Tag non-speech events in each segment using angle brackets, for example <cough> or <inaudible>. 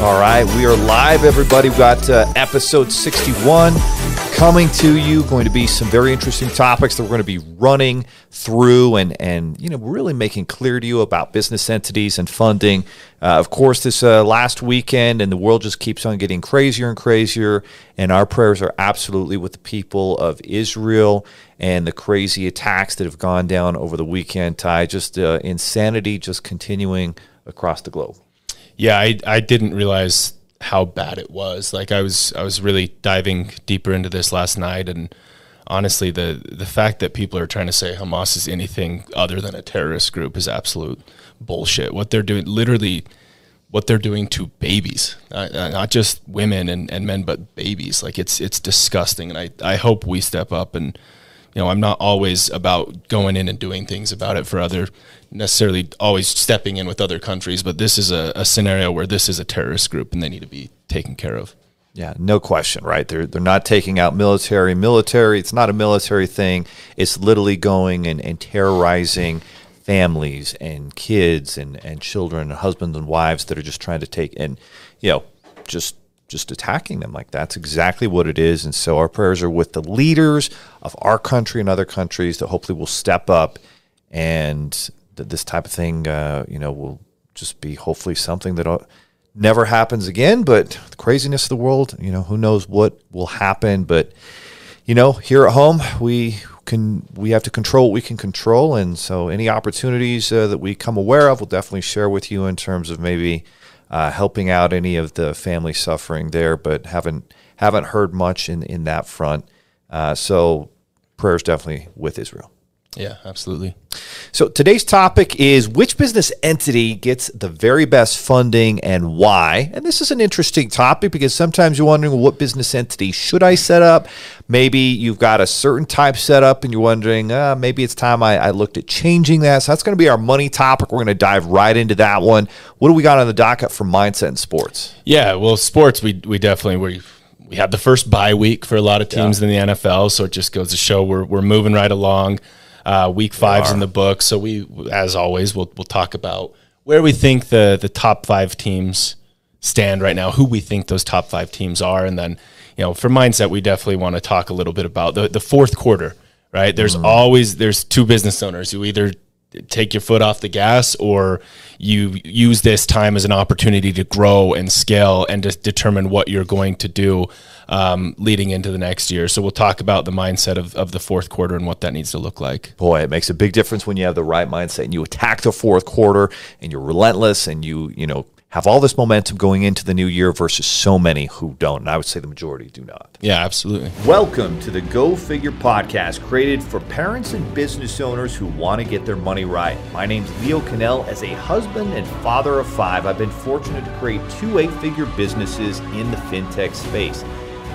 All right, we are live, everybody. We've got uh, episode 61 coming to you. Going to be some very interesting topics that we're going to be running through and, and you know, really making clear to you about business entities and funding. Uh, of course, this uh, last weekend, and the world just keeps on getting crazier and crazier. And our prayers are absolutely with the people of Israel and the crazy attacks that have gone down over the weekend. Ty, just uh, insanity just continuing across the globe. Yeah, I I didn't realize how bad it was. Like I was I was really diving deeper into this last night and honestly the the fact that people are trying to say Hamas is anything other than a terrorist group is absolute bullshit. What they're doing literally what they're doing to babies, uh, not just women and, and men, but babies. Like it's it's disgusting, and I, I hope we step up and you know, I'm not always about going in and doing things about it for other, necessarily always stepping in with other countries, but this is a, a scenario where this is a terrorist group and they need to be taken care of. Yeah, no question, right? They're they're not taking out military. Military, it's not a military thing. It's literally going and, and terrorizing families and kids and, and children and husbands and wives that are just trying to take and you know, just just attacking them. Like that's exactly what it is. And so our prayers are with the leaders of our country and other countries that hopefully will step up and that this type of thing, uh, you know, will just be hopefully something that uh, never happens again. But the craziness of the world, you know, who knows what will happen. But, you know, here at home, we can we have to control what we can control. And so any opportunities uh, that we come aware of, we'll definitely share with you in terms of maybe – uh, helping out any of the family suffering there, but haven't haven't heard much in in that front. Uh, so prayers definitely with Israel. Yeah, absolutely. So today's topic is which business entity gets the very best funding and why. And this is an interesting topic because sometimes you're wondering well, what business entity should I set up? Maybe you've got a certain type set up and you're wondering, uh, maybe it's time I, I looked at changing that. So that's going to be our money topic. We're going to dive right into that one. What do we got on the docket for mindset and sports? Yeah, well, sports we we definitely we we had the first bye week for a lot of teams yeah. in the NFL, so it just goes to show we're we're moving right along. Uh, week five's in the book, so we, as always, we'll we'll talk about where we think the the top five teams stand right now, who we think those top five teams are, and then you know for mindset, we definitely want to talk a little bit about the the fourth quarter. Right, there's mm-hmm. always there's two business owners. You either take your foot off the gas or you use this time as an opportunity to grow and scale and to determine what you're going to do um, leading into the next year. So we'll talk about the mindset of, of the fourth quarter and what that needs to look like. Boy, it makes a big difference when you have the right mindset and you attack the fourth quarter and you're relentless and you, you know, have all this momentum going into the new year versus so many who don't. And I would say the majority do not. Yeah, absolutely. Welcome to the Go Figure podcast, created for parents and business owners who want to get their money right. My name is Leo Cannell. As a husband and father of five, I've been fortunate to create two eight figure businesses in the fintech space.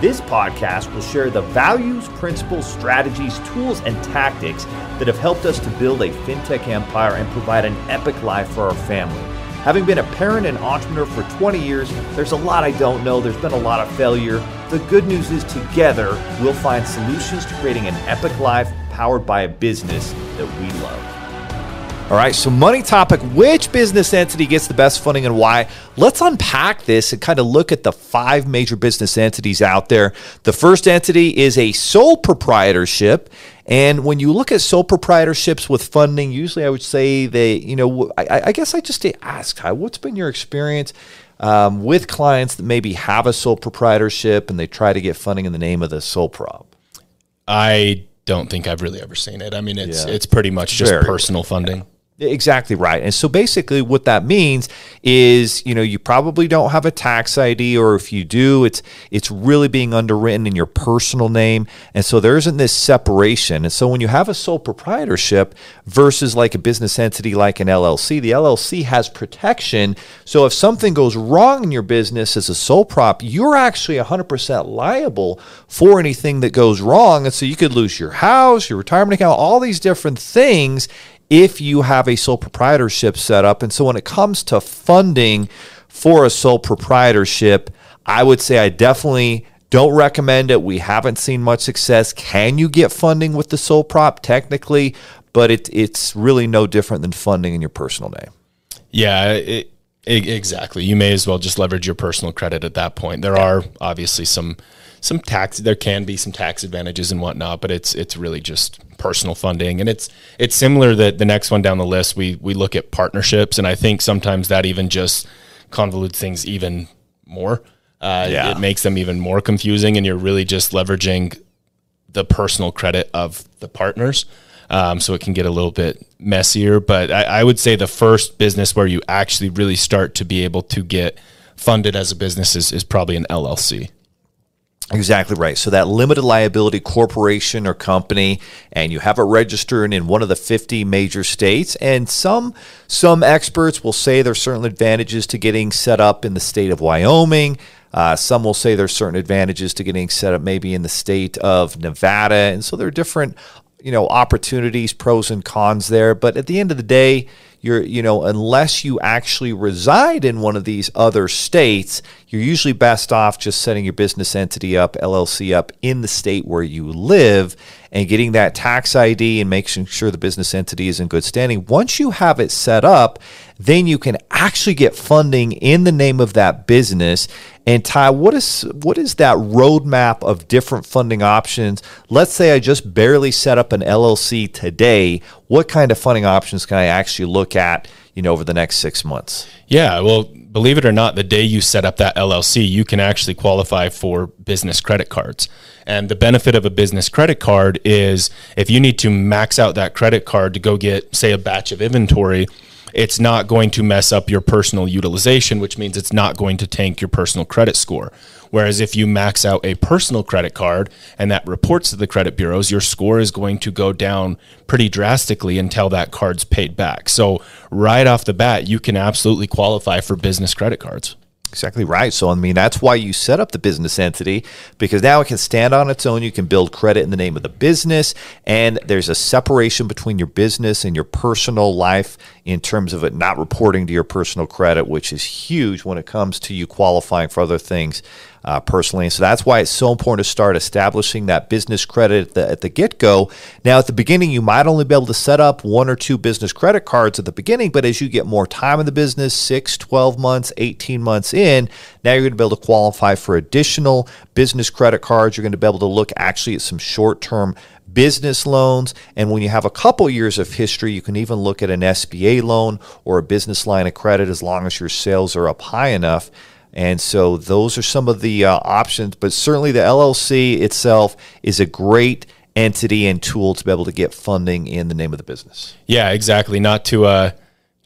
This podcast will share the values, principles, strategies, tools, and tactics that have helped us to build a fintech empire and provide an epic life for our family. Having been a parent and entrepreneur for 20 years, there's a lot I don't know. There's been a lot of failure. The good news is, together, we'll find solutions to creating an epic life powered by a business that we love. All right, so money topic which business entity gets the best funding and why? Let's unpack this and kind of look at the five major business entities out there. The first entity is a sole proprietorship. And when you look at sole proprietorships with funding, usually I would say they, you know, I, I guess I just ask, what's been your experience um, with clients that maybe have a sole proprietorship and they try to get funding in the name of the sole prop? I don't think I've really ever seen it. I mean, it's yeah. it's pretty much just Very, personal funding. Yeah. Exactly right. And so basically what that means is, you know, you probably don't have a tax ID or if you do, it's it's really being underwritten in your personal name. And so there isn't this separation. And so when you have a sole proprietorship versus like a business entity like an LLC, the LLC has protection. So if something goes wrong in your business as a sole prop, you're actually 100% liable for anything that goes wrong. And so you could lose your house, your retirement account, all these different things if you have a sole proprietorship set up. And so when it comes to funding for a sole proprietorship, I would say I definitely don't recommend it. We haven't seen much success. Can you get funding with the sole prop? Technically, but it, it's really no different than funding in your personal name. Yeah, it, Exactly. You may as well just leverage your personal credit at that point. There are obviously some some tax there can be some tax advantages and whatnot, but it's it's really just personal funding. And it's it's similar that the next one down the list we we look at partnerships and I think sometimes that even just convolutes things even more. Uh, yeah. It makes them even more confusing, and you're really just leveraging the personal credit of the partners. Um, so it can get a little bit messier. But I, I, would say the first business where you actually really start to be able to get funded as a business is, is probably an LLC. Exactly right. So that limited liability corporation or company, and you have it registered in one of the 50 major states. And some some experts will say there's certain advantages to getting set up in the state of Wyoming. Uh, some will say there's certain advantages to getting set up maybe in the state of Nevada. And so there are different you know opportunities, pros and cons there. But at the end of the day, you're you know unless you actually reside in one of these other states you're usually best off just setting your business entity up llc up in the state where you live and getting that tax id and making sure the business entity is in good standing once you have it set up then you can actually get funding in the name of that business and Ty, what is what is that roadmap of different funding options? Let's say I just barely set up an LLC today. What kind of funding options can I actually look at, you know, over the next six months? Yeah, well, believe it or not, the day you set up that LLC, you can actually qualify for business credit cards. And the benefit of a business credit card is if you need to max out that credit card to go get, say, a batch of inventory it's not going to mess up your personal utilization, which means it's not going to tank your personal credit score. Whereas if you max out a personal credit card and that reports to the credit bureaus, your score is going to go down pretty drastically until that card's paid back. So, right off the bat, you can absolutely qualify for business credit cards. Exactly right. So, I mean, that's why you set up the business entity because now it can stand on its own. You can build credit in the name of the business, and there's a separation between your business and your personal life in terms of it not reporting to your personal credit, which is huge when it comes to you qualifying for other things uh, personally. And so that's why it's so important to start establishing that business credit at the, at the get go. Now, at the beginning, you might only be able to set up one or two business credit cards at the beginning, but as you get more time in the business, six, 12 months, 18 months in, now you're going to be able to qualify for additional business credit cards. You're going to be able to look actually at some short term business loans. And when you have a couple years of history, you can even look at an SBA loan or a business line of credit as long as your sales are up high enough. And so those are some of the uh, options, but certainly the LLC itself is a great entity and tool to be able to get funding in the name of the business. Yeah, exactly. Not to uh,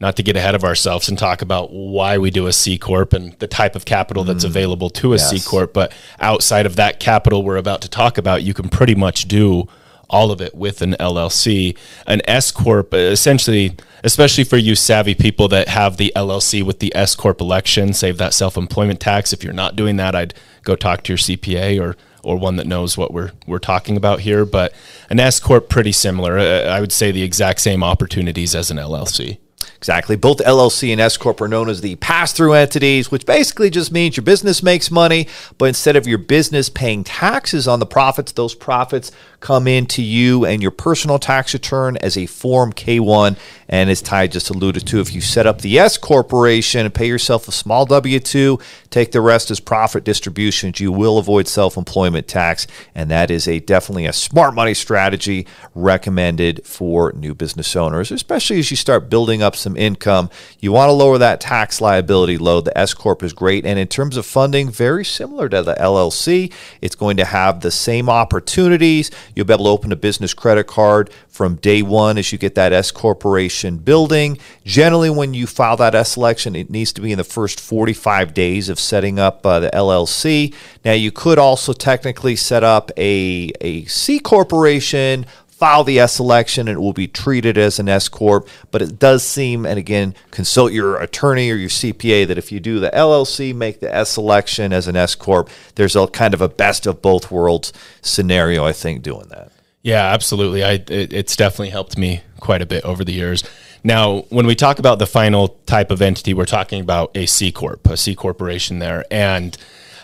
not to get ahead of ourselves and talk about why we do a C corp and the type of capital that's mm. available to a yes. C corp, but outside of that capital we're about to talk about, you can pretty much do all of it with an LLC. An S corp essentially especially for you savvy people that have the LLC with the S corp election, save that self-employment tax. If you're not doing that, I'd go talk to your CPA or or one that knows what we're we're talking about here. But an S corp pretty similar. Uh, I would say the exact same opportunities as an LLC. Exactly. Both LLC and S Corp are known as the pass through entities, which basically just means your business makes money, but instead of your business paying taxes on the profits, those profits come into you and your personal tax return as a Form K 1. And as Ty just alluded to, if you set up the S Corporation and pay yourself a small W 2, take the rest as profit distributions, you will avoid self employment tax. And that is a definitely a smart money strategy recommended for new business owners, especially as you start building up some income. You want to lower that tax liability load. The S Corp is great. And in terms of funding, very similar to the LLC, it's going to have the same opportunities. You'll be able to open a business credit card from day one as you get that S corporation building. Generally, when you file that S election, it needs to be in the first 45 days of setting up uh, the LLC. Now, you could also technically set up a, a C corporation file the S election and it will be treated as an S corp. But it does seem, and again, consult your attorney or your CPA that if you do the LLC, make the S election as an S corp, there's a kind of a best of both worlds scenario. I think doing that. Yeah, absolutely. I it, it's definitely helped me quite a bit over the years. Now, when we talk about the final type of entity, we're talking about a C corp, a C corporation there, and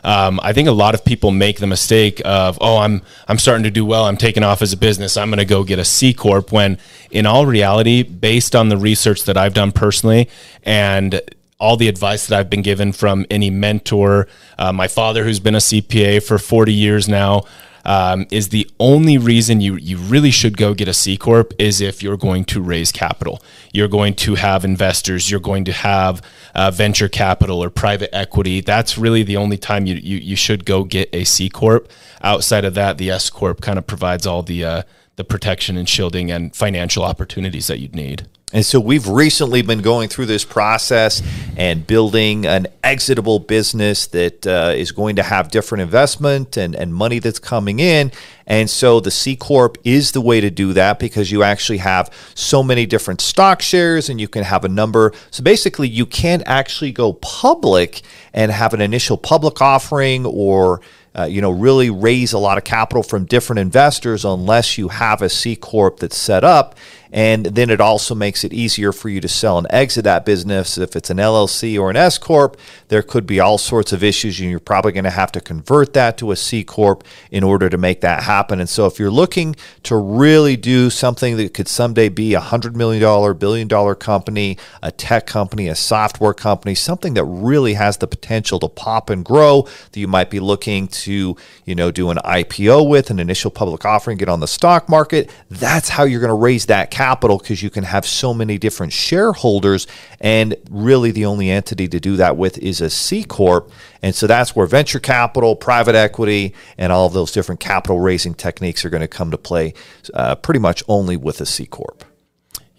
um, I think a lot of people make the mistake of, oh, I'm I'm starting to do well. I'm taking off as a business. I'm going to go get a C corp. When in all reality, based on the research that I've done personally, and all the advice that I've been given from any mentor, uh, my father, who's been a CPA for 40 years now, um, is the only reason you you really should go get a C corp is if you're going to raise capital. You're going to have investors. You're going to have uh, venture capital or private equity. That's really the only time you, you you should go get a C corp. Outside of that, the S corp kind of provides all the uh, the protection and shielding and financial opportunities that you'd need. And so we've recently been going through this process and building an exitable business that uh, is going to have different investment and, and money that's coming in. And so the C Corp is the way to do that because you actually have so many different stock shares and you can have a number. So basically, you can't actually go public and have an initial public offering or uh, you know, really raise a lot of capital from different investors unless you have a C corp that's set up. And then it also makes it easier for you to sell and exit that business. If it's an LLC or an S Corp, there could be all sorts of issues, and you're probably going to have to convert that to a C Corp in order to make that happen. And so, if you're looking to really do something that could someday be a $100 million, billion dollar company, a tech company, a software company, something that really has the potential to pop and grow, that you might be looking to, you know, do an IPO with, an initial public offering, get on the stock market, that's how you're going to raise that capital because you can have so many different shareholders. And really, the only entity to do that with is a C Corp. And so that's where venture capital, private equity, and all of those different capital raising techniques are going to come to play uh, pretty much only with a C Corp.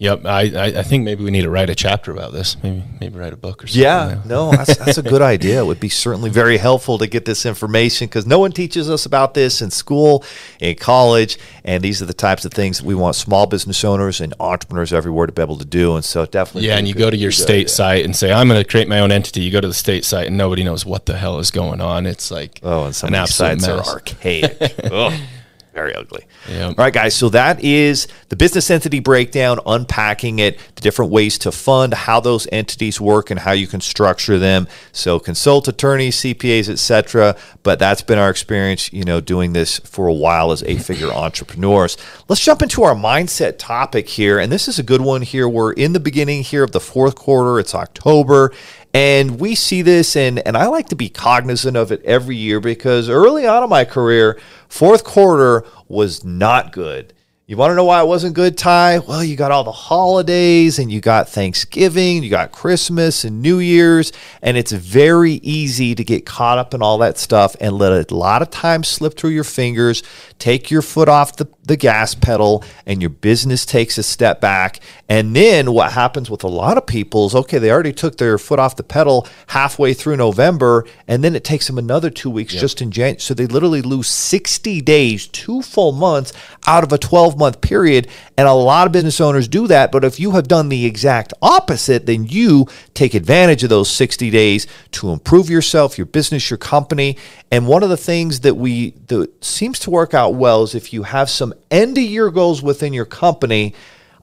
Yep, I, I think maybe we need to write a chapter about this. Maybe maybe write a book or something. Yeah, no, that's, that's a good idea. It would be certainly very helpful to get this information because no one teaches us about this in school, in college, and these are the types of things that we want small business owners and entrepreneurs everywhere to be able to do. And so definitely, yeah. And you go to your state idea. site and say, "I'm going to create my own entity." You go to the state site and nobody knows what the hell is going on. It's like oh, and some an of these sites mess. are archaic. <laughs> very ugly. Yep. All right, guys. So that is the business entity breakdown, unpacking it, the different ways to fund, how those entities work, and how you can structure them. So consult attorneys, CPAs, etc. But that's been our experience, you know, doing this for a while as eight-figure <laughs> entrepreneurs. Let's jump into our mindset topic here, and this is a good one here. We're in the beginning here of the fourth quarter. It's October. And we see this, and, and I like to be cognizant of it every year because early on in my career, fourth quarter was not good. You want to know why it wasn't good, Ty? Well, you got all the holidays and you got Thanksgiving, you got Christmas and New Year's, and it's very easy to get caught up in all that stuff and let a lot of time slip through your fingers, take your foot off the, the gas pedal, and your business takes a step back. And then what happens with a lot of people is okay, they already took their foot off the pedal halfway through November, and then it takes them another two weeks yep. just in January. So they literally lose 60 days, two full months out of a 12 month period. And a lot of business owners do that. But if you have done the exact opposite, then you take advantage of those 60 days to improve yourself, your business, your company. And one of the things that we that seems to work out well is if you have some end of year goals within your company.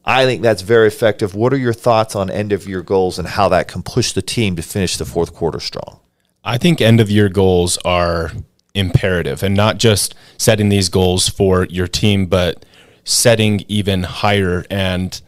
I think that's very effective. What are your thoughts on end of year goals and how that can push the team to finish the fourth quarter strong? I think end of year goals are imperative and not just setting these goals for your team, but setting even higher and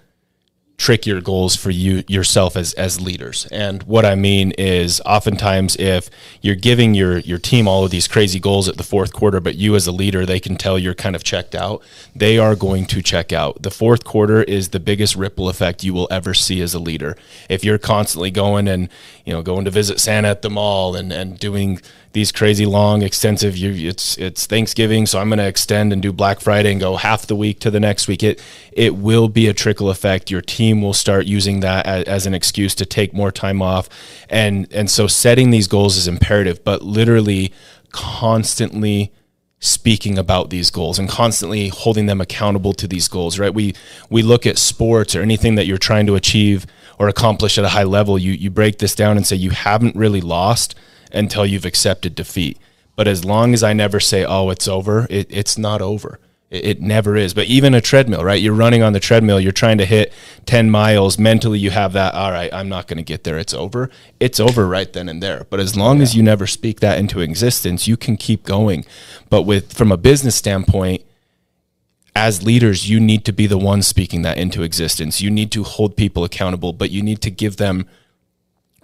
trickier goals for you yourself as as leaders. And what I mean is oftentimes if you're giving your your team all of these crazy goals at the fourth quarter but you as a leader they can tell you're kind of checked out, they are going to check out. The fourth quarter is the biggest ripple effect you will ever see as a leader. If you're constantly going and, you know, going to visit Santa at the mall and and doing these crazy long extensive you it's it's Thanksgiving so I'm going to extend and do Black Friday and go half the week to the next week. It it will be a trickle effect. Your team will start using that as, as an excuse to take more time off. And and so setting these goals is imperative but literally constantly speaking about these goals and constantly holding them accountable to these goals right? We we look at sports or anything that you're trying to achieve or accomplish at a high level. You you break this down and say you haven't really lost until you've accepted defeat. But as long as I never say, oh, it's over, it, it's not over. It, it never is. But even a treadmill, right? You're running on the treadmill, you're trying to hit 10 miles. Mentally, you have that, all right, I'm not going to get there. It's over. It's over right then and there. But as long yeah. as you never speak that into existence, you can keep going. But with from a business standpoint, as leaders, you need to be the one speaking that into existence. You need to hold people accountable, but you need to give them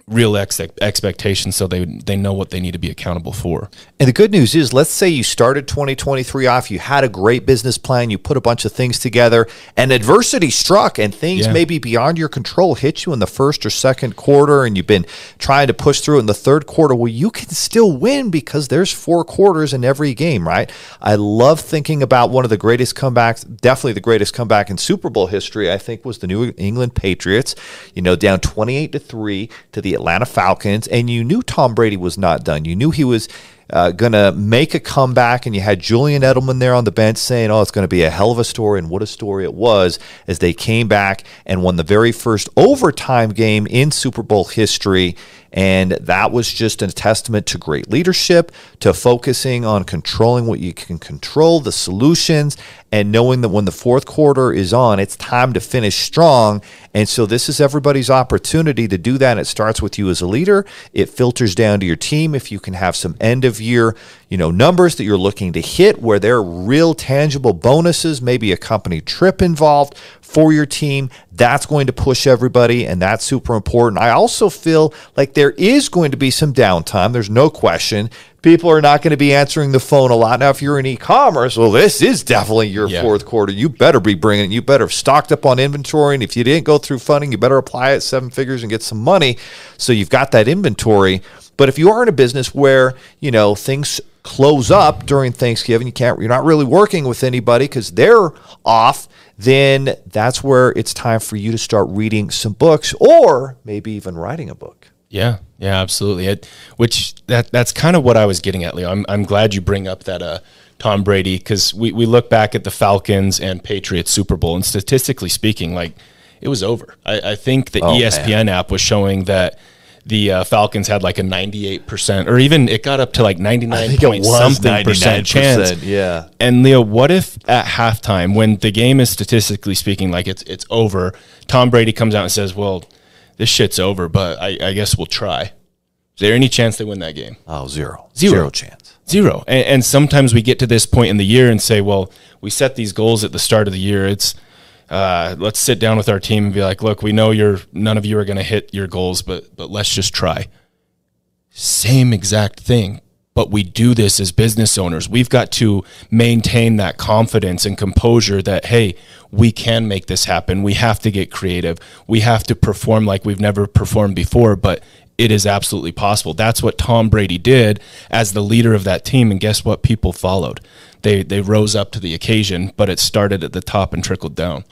real ex- expectations so they they know what they need to be accountable for. And the good news is let's say you started 2023 off, you had a great business plan, you put a bunch of things together and adversity struck and things yeah. maybe beyond your control hit you in the first or second quarter and you've been trying to push through in the third quarter. Well, you can still win because there's four quarters in every game, right? I love thinking about one of the greatest comebacks, definitely the greatest comeback in Super Bowl history, I think was the New England Patriots, you know, down 28 to 3 to the Atlanta Falcons, and you knew Tom Brady was not done. You knew he was uh, going to make a comeback, and you had Julian Edelman there on the bench saying, "Oh, it's going to be a hell of a story," and what a story it was as they came back and won the very first overtime game in Super Bowl history. And that was just a testament to great leadership, to focusing on controlling what you can control, the solutions, and knowing that when the fourth quarter is on, it's time to finish strong. And so this is everybody's opportunity to do that. It starts with you as a leader. It filters down to your team. If you can have some end of year, you know, numbers that you're looking to hit where there are real tangible bonuses, maybe a company trip involved for your team, that's going to push everybody. And that's super important. I also feel like there is going to be some downtime. There's no question people are not going to be answering the phone a lot. Now, if you're in e-commerce, well, this is definitely your yeah. fourth quarter. You better be bringing. You better have stocked up on inventory, and if you didn't go through funding, you better apply at seven figures and get some money. So you've got that inventory. But if you are in a business where you know things close up during Thanksgiving, you can't. You're not really working with anybody because they're off. Then that's where it's time for you to start reading some books, or maybe even writing a book. Yeah, yeah, absolutely. It, which that that's kind of what I was getting at, Leo. I'm I'm glad you bring up that uh, Tom Brady because we we look back at the Falcons and Patriots Super Bowl, and statistically speaking, like it was over. I, I think the oh, ESPN man. app was showing that the uh, Falcons had like a 98%, or even it got up to like 99 point something percent chance. Yeah. And Leo, what if at halftime, when the game is statistically speaking like it's it's over, Tom Brady comes out and says, "Well, this shit's over, but I, I guess we'll try. Is there any chance they win that game? Oh, zero. Zero, zero chance. Zero. And, and, sometimes we get to this point in the year and say, well, we set these goals at the start of the year. It's uh, let's sit down with our team and be like, look, we know you're none of you are going to hit your goals, but but let's just try. Same exact thing but we do this as business owners. We've got to maintain that confidence and composure that, hey, we can make this happen. We have to get creative. We have to perform like we've never performed before, but it is absolutely possible. That's what Tom Brady did as the leader of that team. And guess what? People followed. They, they rose up to the occasion, but it started at the top and trickled down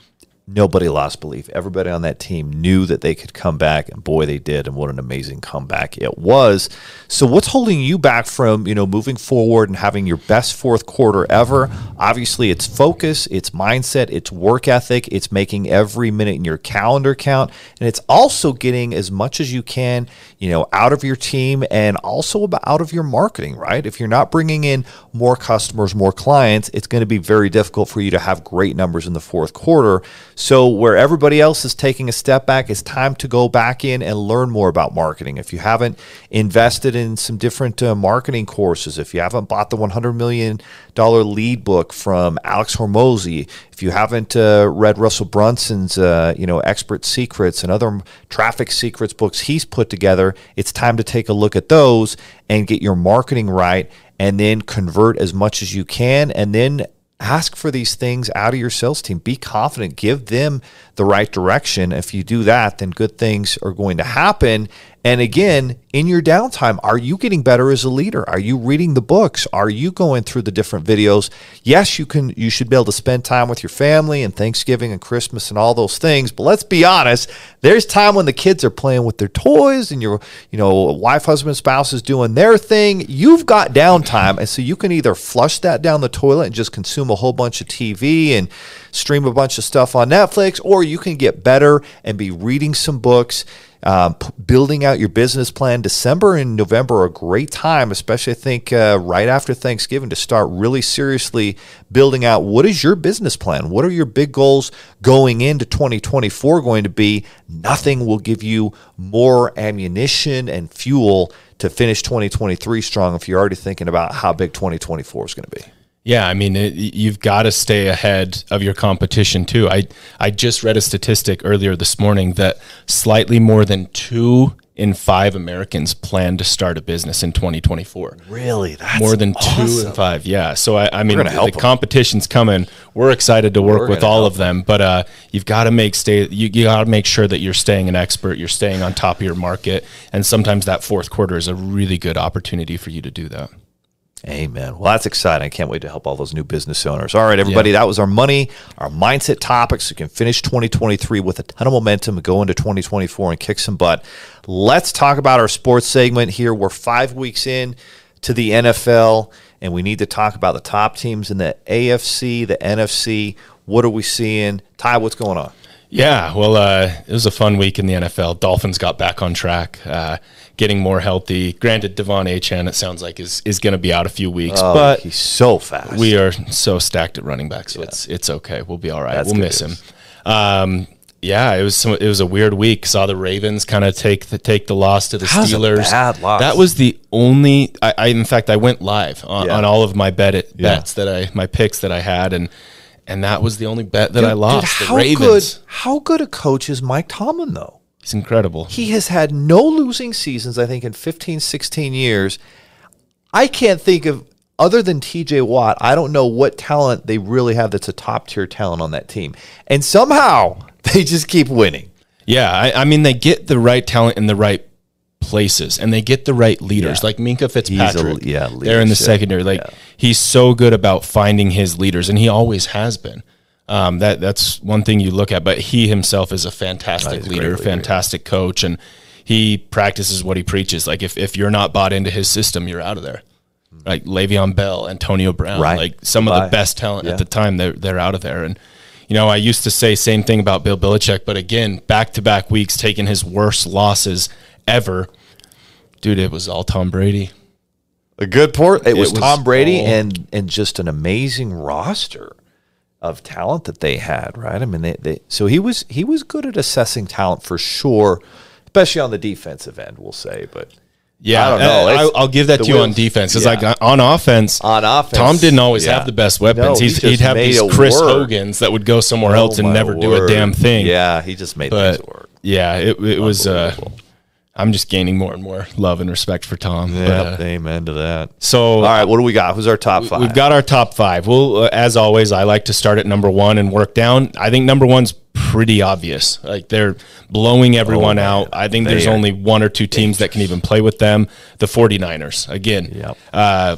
nobody lost belief. Everybody on that team knew that they could come back, and boy, they did. And what an amazing comeback it was. So, what's holding you back from you know moving forward and having your best fourth quarter ever? Obviously, it's focus, it's mindset, it's work ethic, it's making every minute in your calendar count, and it's also getting as much as you can, you know, out of your team and also out of your marketing. Right? If you're not bringing in more customers, more clients, it's going to be very difficult for you to have great numbers in the fourth quarter. So, where everybody else is taking a step back, it's time to go back in and learn more about marketing. If you haven't invested in some different uh, marketing courses, if you haven't bought the $100 million lead book from Alex Hormozi, if you haven't uh, read Russell Brunson's, uh, you know, Expert Secrets and other traffic secrets books he's put together, it's time to take a look at those and get your marketing right and then convert as much as you can and then ask for these things out of your sales team. Be confident, give them the right direction. If you do that, then good things are going to happen. And again, in your downtime, are you getting better as a leader? Are you reading the books? Are you going through the different videos? Yes, you can you should be able to spend time with your family and Thanksgiving and Christmas and all those things, but let's be honest, there's time when the kids are playing with their toys and your you know, wife, husband, spouse is doing their thing. You've got downtime, and so you can either flush that down the toilet and just consume a whole bunch of TV and stream a bunch of stuff on Netflix, or you can get better and be reading some books um, p- building out your business plan. December and November are a great time, especially I think uh, right after Thanksgiving, to start really seriously building out what is your business plan? What are your big goals going into 2024 going to be? Nothing will give you more ammunition and fuel to finish 2023 strong if you're already thinking about how big 2024 is going to be. Yeah, I mean, it, you've got to stay ahead of your competition too. I I just read a statistic earlier this morning that slightly more than two in five Americans plan to start a business in 2024. Really? That's More than awesome. two in five. Yeah. So I, I mean, the, the competition's coming. We're excited to work We're with all of them, but uh, you've got to make stay. You, you got to make sure that you're staying an expert. You're staying on top of your market, and sometimes that fourth quarter is a really good opportunity for you to do that. Amen. Well, that's exciting. I can't wait to help all those new business owners. All right, everybody, that was our money, our mindset topics. You can finish 2023 with a ton of momentum and go into 2024 and kick some butt. Let's talk about our sports segment here. We're five weeks in to the NFL, and we need to talk about the top teams in the AFC, the NFC. What are we seeing? Ty, what's going on? Yeah, well, uh, it was a fun week in the NFL. Dolphins got back on track, uh, getting more healthy. Granted, De'Von Achane, it sounds like is is going to be out a few weeks, Oh, but he's so fast. we are so stacked at running back, so it's it's okay. We'll be all right. That's we'll miss news. him. Um, yeah, it was some, it was a weird week. Saw the Ravens kind of take the take the loss to the a Steelers. bad loss? That was the only. I, I in fact I went live on, Yeah. on all of my bet it, Yeah. bets that I my picks that I had and. And that was the only bet that Dude, I lost. dude, how. Good, how good a coach is Mike Tomlin, though? It's incredible. He has had no losing seasons, I think, in 15, 16 years. I can't think of, other than TJ Watt, I don't know what talent they really have that's a top tier talent on that team. And somehow <laughs> they just keep winning. Yeah, I, I mean they get the right talent in the right places, and they get the right leaders, Yeah. like Minkah Fitzpatrick. yeah, they're in the secondary. Like Yeah. he's so good about finding his leaders, and he always has been. Um, that that's one thing you look at, but he himself is a fantastic great leader, leader. fantastic coach, and he practices what he preaches. Like if if you're not bought into his system, you're out of there. Like Le'Veon Bell, Antonio Brown, Right. like some of the best talent Yeah. at the time, they're they're out of there. And you know, I used to say same thing about Bill Belichick, but again, back to back weeks taking his worst losses ever. Dude, it was all Tom Brady. A good port. It was, was Tom Brady all- and and just an amazing roster of talent that they had, right? I mean, they, they so he was he was good at assessing talent for sure, especially on the defensive end, we'll say. But Yeah, I don't know. I, will give that to you on defense. It's yeah. like on offense, On offense, Tom didn't always yeah. have the best weapons. No, he he'd have these Chris work. Hogans that would go somewhere else Oh, and my never do a damn thing. Yeah, he just made but things work. yeah, it, it was. Uh. I'm just gaining more and more love and respect for Tom. Yeah, But, uh, amen to that. so All right, what do we got? Who's our top five? We've got our top five. Well, uh, as always, I like to start at number one and work down. I think number one's pretty obvious. Like they're blowing everyone Oh, out. I think They there's only one or two teams that can even play with them. The 49ers. Again, Yep. uh,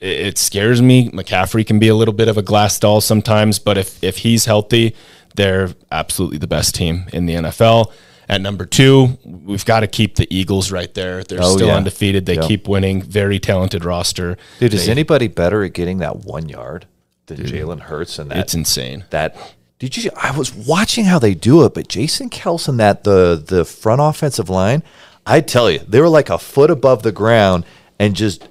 it, it scares me. McCaffrey can be a little bit of a glass doll sometimes, but if, if he's healthy, they're absolutely the best team in the NFL. At number two, we've got to keep the Eagles right there. They're Oh, still yeah. undefeated. They keep winning. Very talented roster. Dude, is anybody better at getting that one yard than Jalen Hurts and that? It's insane. that did you I was watching how they do it, but Jason Kelce that the the front offensive line, I tell you, they were like a foot above the ground and just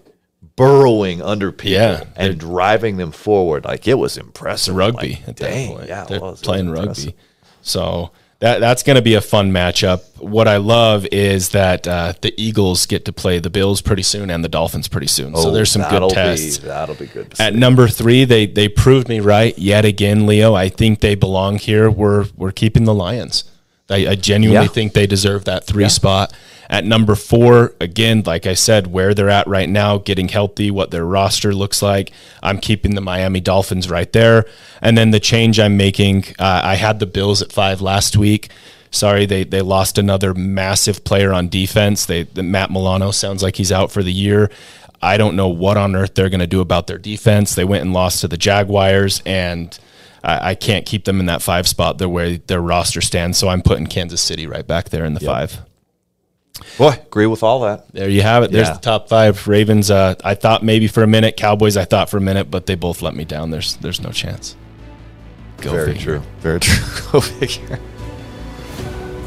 burrowing under people Yeah, and driving them forward. Like it was impressive. rugby Like, at dang, that point. yeah, it They're was. Playing rugby. So that that's going to be a fun matchup. What I love is that uh, the Eagles get to play the Bills pretty soon and the Dolphins pretty soon. so Oh, there's some good tests. Be, that'll be good. At see. number three, they they proved me right yet again, Leo. I think they belong here. We're we're keeping the Lions. I, I genuinely Yeah. think they deserve that three spot. At number four, again, like I said, where they're at right now, getting healthy, what their roster looks like, I'm keeping the Miami Dolphins right there. And then the change I'm making, uh, I had the Bills at five last week. Sorry, they they lost another massive player on defense. They the Matt Milano sounds like he's out for the year. I don't know what on earth they're going to do about their defense. They went and lost to the Jaguars, and I, I can't keep them in that five spot the way their roster stands. So I'm putting Kansas City right back there in the five. Boy, agree with all that. There you have it. There's Yeah. the top five. Ravens. Uh, I thought maybe for a minute. Cowboys. I thought for a minute, but they both let me down. There's there's no chance. Go Very figure. true. Very true. <laughs> Go figure.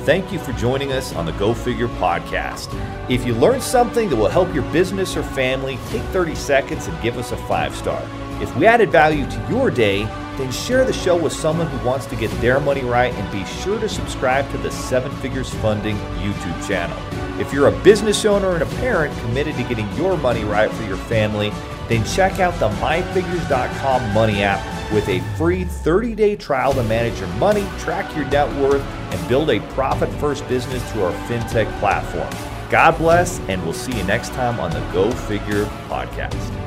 Thank you for joining us on the Go Figure podcast. If you learned something that will help your business or family, take 30 seconds and give us a five star. If we added value to your day, then share the show with someone who wants to get their money right and be sure to subscribe to the Seven Figures Funding YouTube channel. If you're a business owner and a parent committed to getting your money right for your family, then check out the myfigures.com money app with a free 30-day trial to manage your money, track your net worth, and build a profit-first business through our fintech platform. God bless, and we'll see you next time on the Go Figure podcast.